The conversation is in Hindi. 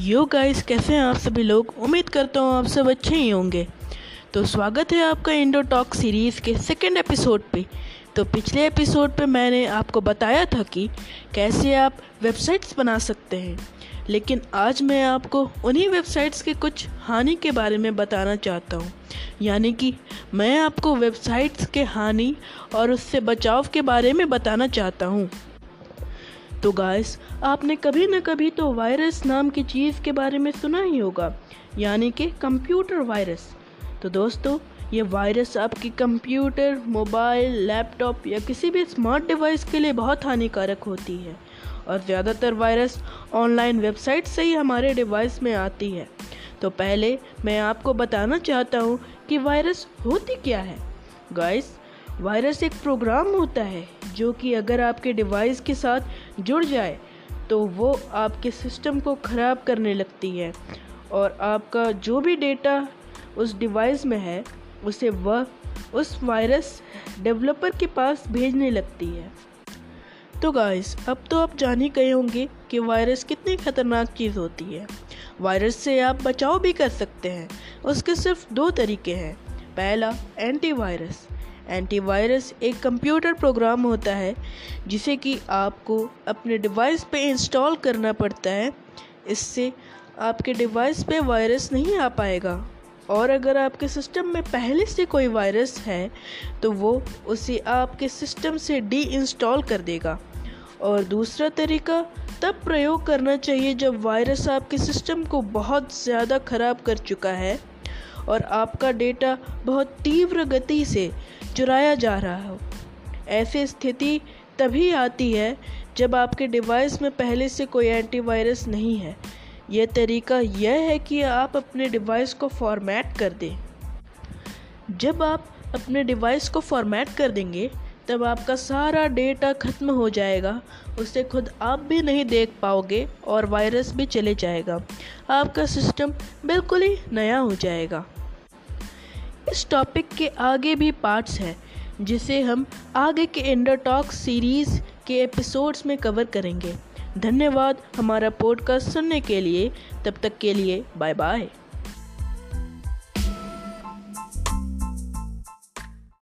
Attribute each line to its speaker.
Speaker 1: यो गाइस कैसे हैं आप सभी लोग? उम्मीद करता हूँ आप सब अच्छे ही होंगे। तो स्वागत है आपका इंडो टॉक सीरीज़ के सेकेंड एपिसोड पे। तो पिछले एपिसोड पे मैंने आपको बताया था कि कैसे आप वेबसाइट्स बना सकते हैं। लेकिन आज मैं आपको उन्हीं वेबसाइट्स के कुछ हानि के बारे में बताना चाहता हूँ। यानी कि मैं आपको वेबसाइट्स के हानि और उससे बचाव के बारे में बताना चाहता हूँ। तो गाइस आपने कभी ना कभी तो वायरस नाम की चीज़ के बारे में सुना ही होगा, यानी कि कंप्यूटर वायरस तो दोस्तों, ये वायरस आपकी कंप्यूटर मोबाइल लैपटॉप या किसी भी स्मार्ट डिवाइस के लिए बहुत हानिकारक होती है। और ज़्यादातर वायरस ऑनलाइन वेबसाइट से ही हमारे डिवाइस में आती है। तो पहले मैं आपको बताना चाहता हूँ कि वायरस होती क्या है। गाइस वायरस एक प्रोग्राम होता है। जो कि अगर आपके डिवाइस के साथ जुड़ जाए तो वो आपके सिस्टम को ख़राब करने लगती है। और आपका जो भी डेटा उस डिवाइस में है, उसे वह उस वायरस डेवलपर के पास भेजने लगती है। तो गाइस अब तो आप जान ही गए होंगे कि वायरस कितनी ख़तरनाक चीज़ होती है। वायरस से आप बचाव भी कर सकते हैं। उसके सिर्फ़ दो तरीके हैं। पहला एंटीवायरस एंटीवायरस एक कंप्यूटर प्रोग्राम होता है, जिसे कि आपको अपने डिवाइस पे इंस्टॉल करना पड़ता है। इससे आपके डिवाइस पे वायरस नहीं आ पाएगा। और अगर आपके सिस्टम में पहले से कोई वायरस है तो वो उसे आपके सिस्टम से डी इंस्टॉल कर देगा। और दूसरा तरीका, तब प्रयोग करना चाहिए जब वायरस आपके सिस्टम को बहुत ज़्यादा ख़राब कर चुका है। और आपका डेटा बहुत तीव्र गति से चुराया जा रहा हो। ऐसी स्थिति तभी आती है जब आपके डिवाइस में पहले से कोई एंटीवायरस नहीं है। यह तरीका यह है कि आप अपने डिवाइस को फॉर्मेट कर दें। जब आप अपने डिवाइस को फॉर्मेट कर देंगे, तब आपका सारा डेटा ख़त्म हो जाएगा। उसे खुद आप भी नहीं देख पाओगे और वायरस भी चले जाएगा। आपका सिस्टम बिल्कुल ही नया हो जाएगा। इस टॉपिक के आगे भी पार्ट्स हैं, जिसे हम आगे के इंडर टॉक सीरीज़ के एपिसोड्स में कवर करेंगे। धन्यवाद हमारा पॉडकास्ट सुनने के लिए। तब तक के लिए बाय बाय